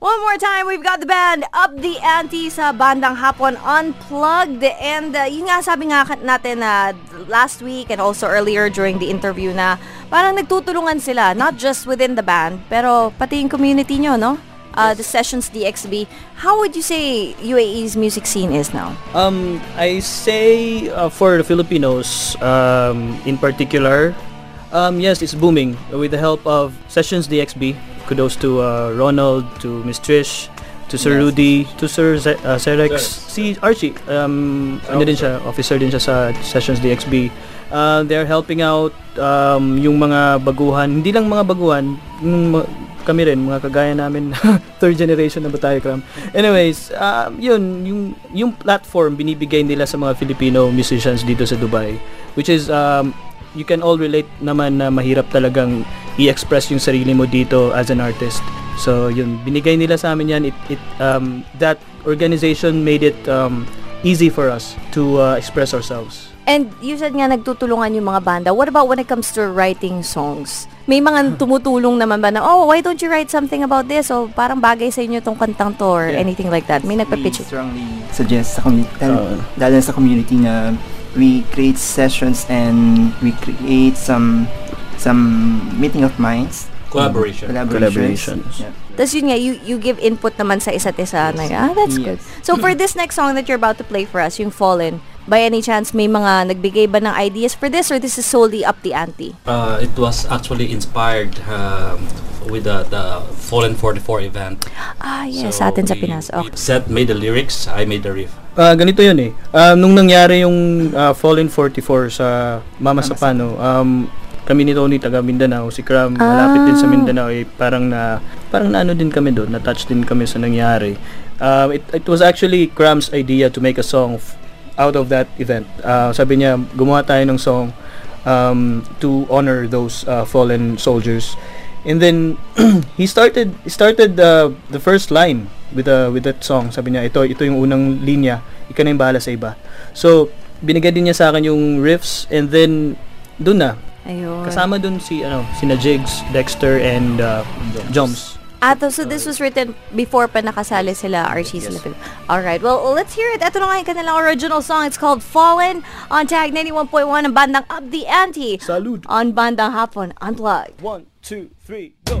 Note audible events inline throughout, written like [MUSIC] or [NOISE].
One more time, we've got the band Up the Ante sa bandang hapon Unplugged. And uh, yun nga sabi nga natin na uh, last week and also earlier during the interview na parang nagtutulungan sila, not just within the band, pero pati yung community nyo, no? Uh, the Sessions DXB. How would you say UAE's music scene is now? Um, I say uh, for the Filipinos, um, in particular, um, yes, it's booming with the help of Sessions DXB kudos to uh, Ronald, to Miss Trish, to Sir yes. Rudy, to Sir Z- uh, Serex, si Archie, um, ano din siya, officer din siya sa Sessions DXB. Uh, they're helping out um, yung mga baguhan, hindi lang mga baguhan, yung kami rin, mga kagaya namin, [LAUGHS] third generation na Batayakram. Anyways, um, yun, yung, yung platform binibigay nila sa mga Filipino musicians dito sa Dubai, which is, um, you can all relate naman na mahirap talagang i-express yung sarili mo dito as an artist. So yun, binigay nila sa amin yan. It, it, um, that organization made it um, easy for us to uh, express ourselves. And you said nga nagtutulungan yung mga banda. What about when it comes to writing songs? May mga [LAUGHS] tumutulong naman ba na, oh, why don't you write something about this? O parang bagay sa inyo tong kantang to or yeah. anything like that. May nagpa-pitch. We strongly suggest sa community, uh, lalo sa community na we create sessions and we create some some meeting of minds. Collaboration. Collaborations. Collaborations. Yeah. Tapos yun nga, you, you give input naman sa isa't isa. Yes. Na, ah, that's yes. good. So for this next song that you're about to play for us, yung Fallen, by any chance may mga nagbigay ba ng ideas for this or this is solely up the ante? Uh, it was actually inspired um, with the, the Fallen 44 event. Ah, yes, so sa atin sa Pinas. Okay. Seth made the lyrics, I made the riff. Uh, ganito yun eh. Uh, nung nangyari yung uh, Fallen 44 sa Mama, Mama Sapano, um, kami ni Tony taga Mindanao, si Kram ah. malapit din sa Mindanao eh, parang na parang naano din kami doon, na-touch din kami sa nangyari. Uh, it, it was actually Kram's idea to make a song f- out of that event. Uh, sabi niya, gumawa tayo ng song um, to honor those uh, fallen soldiers. And then [CLEARS THROAT] he started started uh, the first line with uh, with that song. Sabi niya, ito ito yung unang linya, ikaw na yung bahala sa iba. So, binigay din niya sa akin yung riffs and then doon na Ayun. Kasama dun si ano, sina Jigs, Dexter and uh, Joms. Ah, Ato, so this was written before pa nakasali sila Archie yes. sila. Alright, well, let's hear it. Ito na nga yung kanilang original song. It's called Fallen on Tag 91.1 ng bandang Up the Ante. Salud. On bandang Hapon Unplugged. One, two, three, go.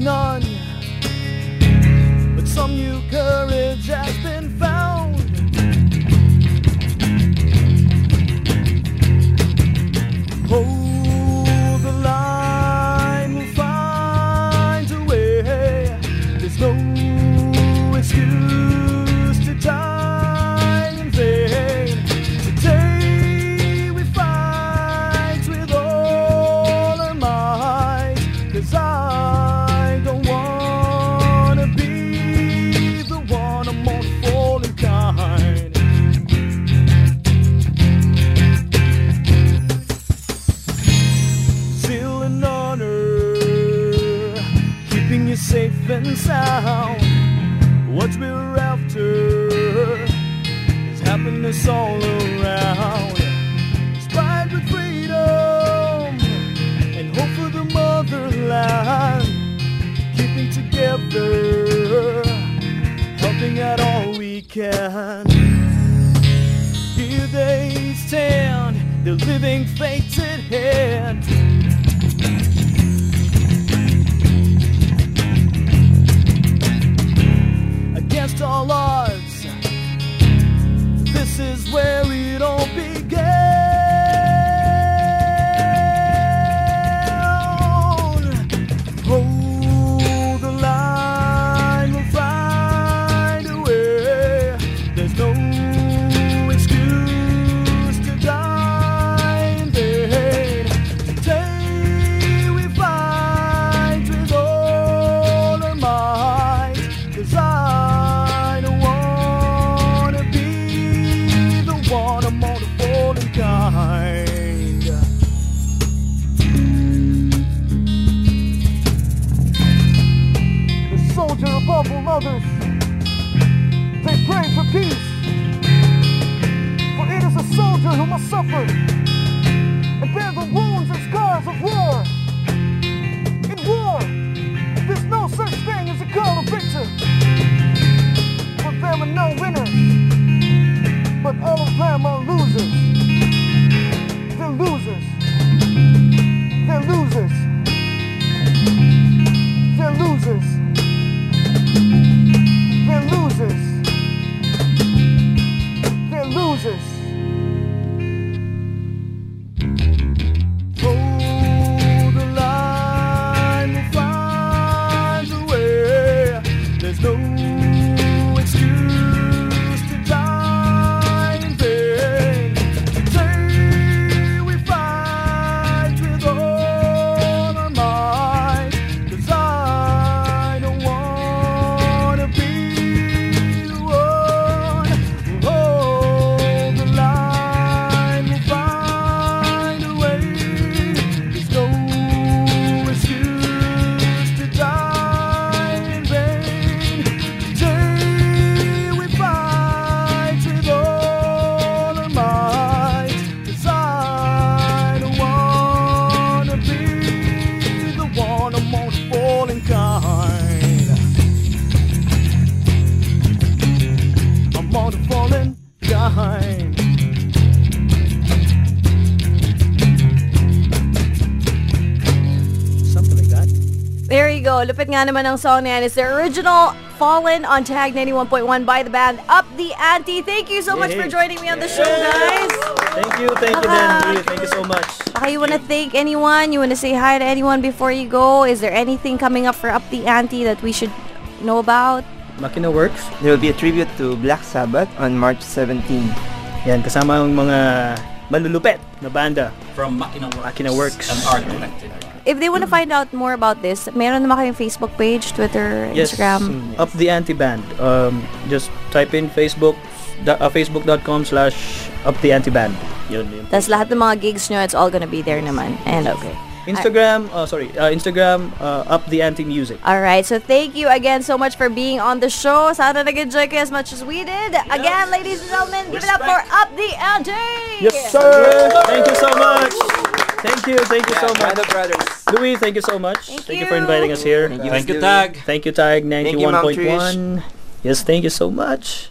none, but some new courage has been found. We're is happiness all around. Inspired with freedom and hope for the motherland. Keeping together, helping out all we can. Here they stand, their living fates at hand. against all odds. This is where it all began. They pray for peace. For it is a soldier who must suffer and bear the wounds and scars of war. In war, there's no such thing as a call of victor. For there are no winners, but all of them are losers. Lupit nga naman ng song na yan. It's the original Fallen on Tag 91.1 by the band Up the Ante. Thank you so much for joining me on the show, guys. Thank you, thank you, Ah. Dan. Thank you so much. Baka you want to thank anyone? You want to say hi to anyone before you go? Is there anything coming up for Up the Ante that we should know about? Makina Works. There will be a tribute to Black Sabbath on March 17. Yan, kasama ang mga malulupet na banda. From Makina Works. Makina Works. And Art Collective. If they want to find out more about this, meron naman kayong Facebook page, Twitter, Yes, Instagram. Up the Ante Band. Um, just type in Facebook, da, uh, facebook.com slash Up the Ante Band. Yun, yun. Tapos lahat ng mga gigs nyo, it's all gonna be there naman. And okay. Instagram, uh, sorry, uh, Instagram, uh, Up the Ante Music. Alright, so thank you again so much for being on the show. Sana nag-enjoy kayo as much as we did. Again, ladies and gentlemen, give it up for Up the Ante! Yes, sir! Thank you so much! Thank you, thank you so much. Brother Brothers. Louie, thank you so much. Thank you for inviting us here. Thank you. Thank you, Tag. Thank you, Tag 91.1. Yes, thank you so much.